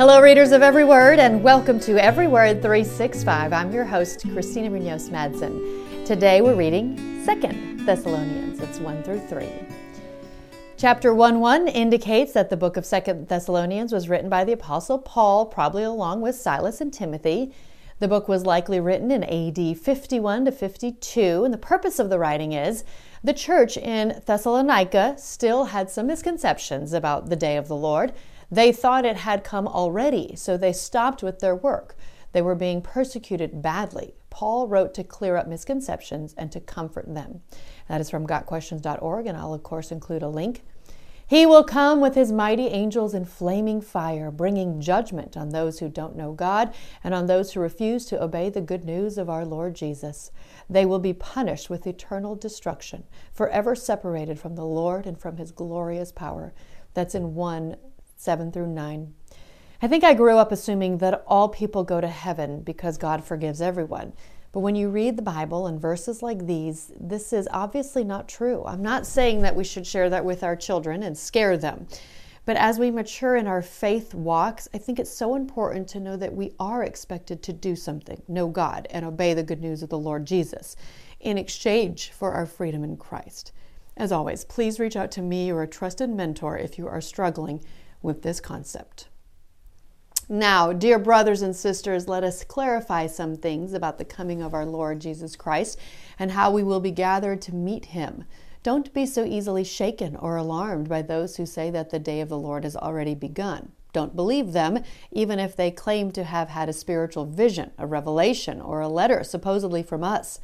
Hello, readers of Every Word, and welcome to Every Word 365. I'm your host, Christina Munoz Madsen. Today we're reading Second Thessalonians. It's 1 through 3. Chapter 1 1 indicates that the book of Second Thessalonians was written by the Apostle Paul, probably along with Silas and Timothy. The book was likely written in AD 51 to 52, and the purpose of the writing is the church in Thessalonica still had some misconceptions about the day of the Lord. They thought it had come already, so they stopped with their work. They were being persecuted badly. Paul wrote to clear up misconceptions and to comfort them. That is from gotquestions.org, and I'll, of course, include a link. He will come with his mighty angels in flaming fire, bringing judgment on those who don't know God and on those who refuse to obey the good news of our Lord Jesus. They will be punished with eternal destruction, forever separated from the Lord and from his glorious power. That's in 1 7 through 9. I think I grew up assuming that all people go to heaven because God forgives everyone. But when you read the Bible and verses like these, this is obviously not true. I'm not saying that we should share that with our children and scare them. But as we mature in our faith walks, I think it's so important to know that we are expected to do something, know God, and obey the good news of the Lord Jesus in exchange for our freedom in Christ. As always, please reach out to me or a trusted mentor if you are struggling with this concept. Now, dear brothers and sisters, let us clarify some things about the coming of our Lord Jesus Christ and how we will be gathered to meet him. Don't be so easily shaken or alarmed by those who say that the day of the Lord has already begun. Don't believe them, even if they claim to have had a spiritual vision, a revelation, or a letter supposedly from us.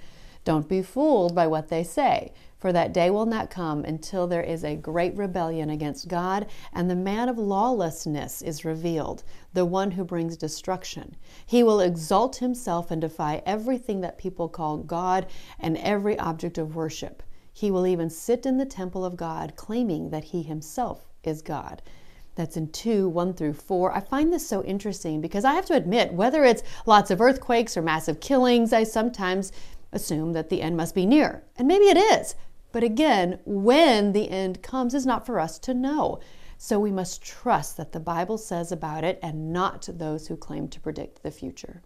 Don't be fooled by what they say, for that day will not come until there is a great rebellion against God, and the man of lawlessness is revealed, the one who brings destruction. He will exalt himself and defy everything that people call God and every object of worship. He will even sit in the temple of God, claiming that he himself is God. That's in 2, 1 through 4. I find this so interesting because I have to admit, whether it's lots of earthquakes or massive killings, I sometimes assume that the end must be near. And maybe it is. But again, when the end comes is not for us to know. So we must trust that the Bible says about it and not those who claim to predict the future.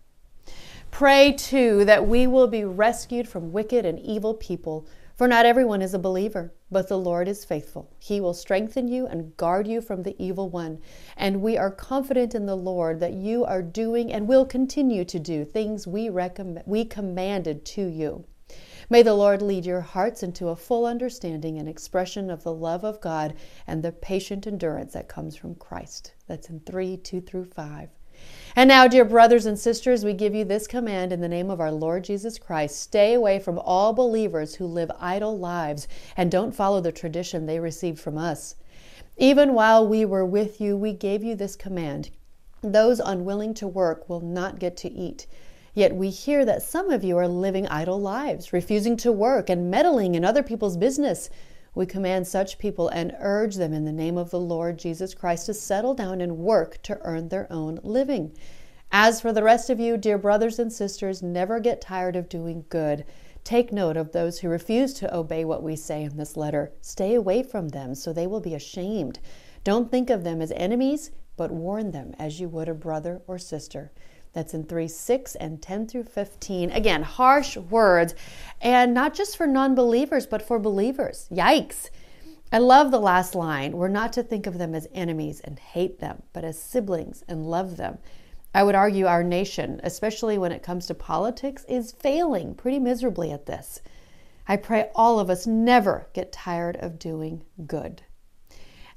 Pray too that we will be rescued from wicked and evil people for not everyone is a believer, but the Lord is faithful. He will strengthen you and guard you from the evil one. And we are confident in the Lord that you are doing and will continue to do things we, recommend, we commanded to you. May the Lord lead your hearts into a full understanding and expression of the love of God and the patient endurance that comes from Christ. That's in 3 2 through 5. And now, dear brothers and sisters, we give you this command in the name of our Lord Jesus Christ stay away from all believers who live idle lives and don't follow the tradition they received from us. Even while we were with you, we gave you this command those unwilling to work will not get to eat. Yet we hear that some of you are living idle lives, refusing to work and meddling in other people's business. We command such people and urge them in the name of the Lord Jesus Christ to settle down and work to earn their own living. As for the rest of you, dear brothers and sisters, never get tired of doing good. Take note of those who refuse to obey what we say in this letter. Stay away from them so they will be ashamed. Don't think of them as enemies, but warn them as you would a brother or sister. That's in 3 6 and 10 through 15. Again, harsh words, and not just for non believers, but for believers. Yikes. I love the last line. We're not to think of them as enemies and hate them, but as siblings and love them. I would argue our nation, especially when it comes to politics, is failing pretty miserably at this. I pray all of us never get tired of doing good.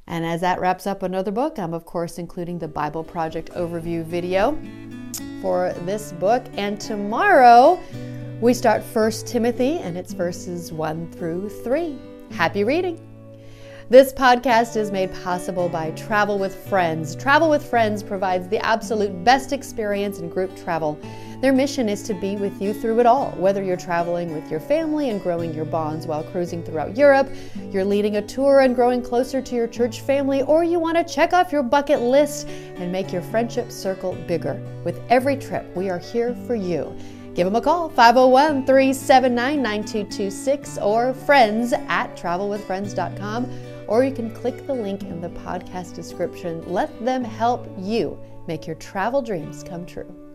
And as that wraps up another book, I'm of course including the Bible Project overview video for this book. And tomorrow we start First Timothy and it's verses 1 through 3. Happy reading! This podcast is made possible by Travel with Friends. Travel with Friends provides the absolute best experience in group travel. Their mission is to be with you through it all, whether you're traveling with your family and growing your bonds while cruising throughout Europe, you're leading a tour and growing closer to your church family, or you want to check off your bucket list and make your friendship circle bigger. With every trip, we are here for you. Give them a call, 501 379 9226 or friends at travelwithfriends.com or you can click the link in the podcast description. Let them help you make your travel dreams come true.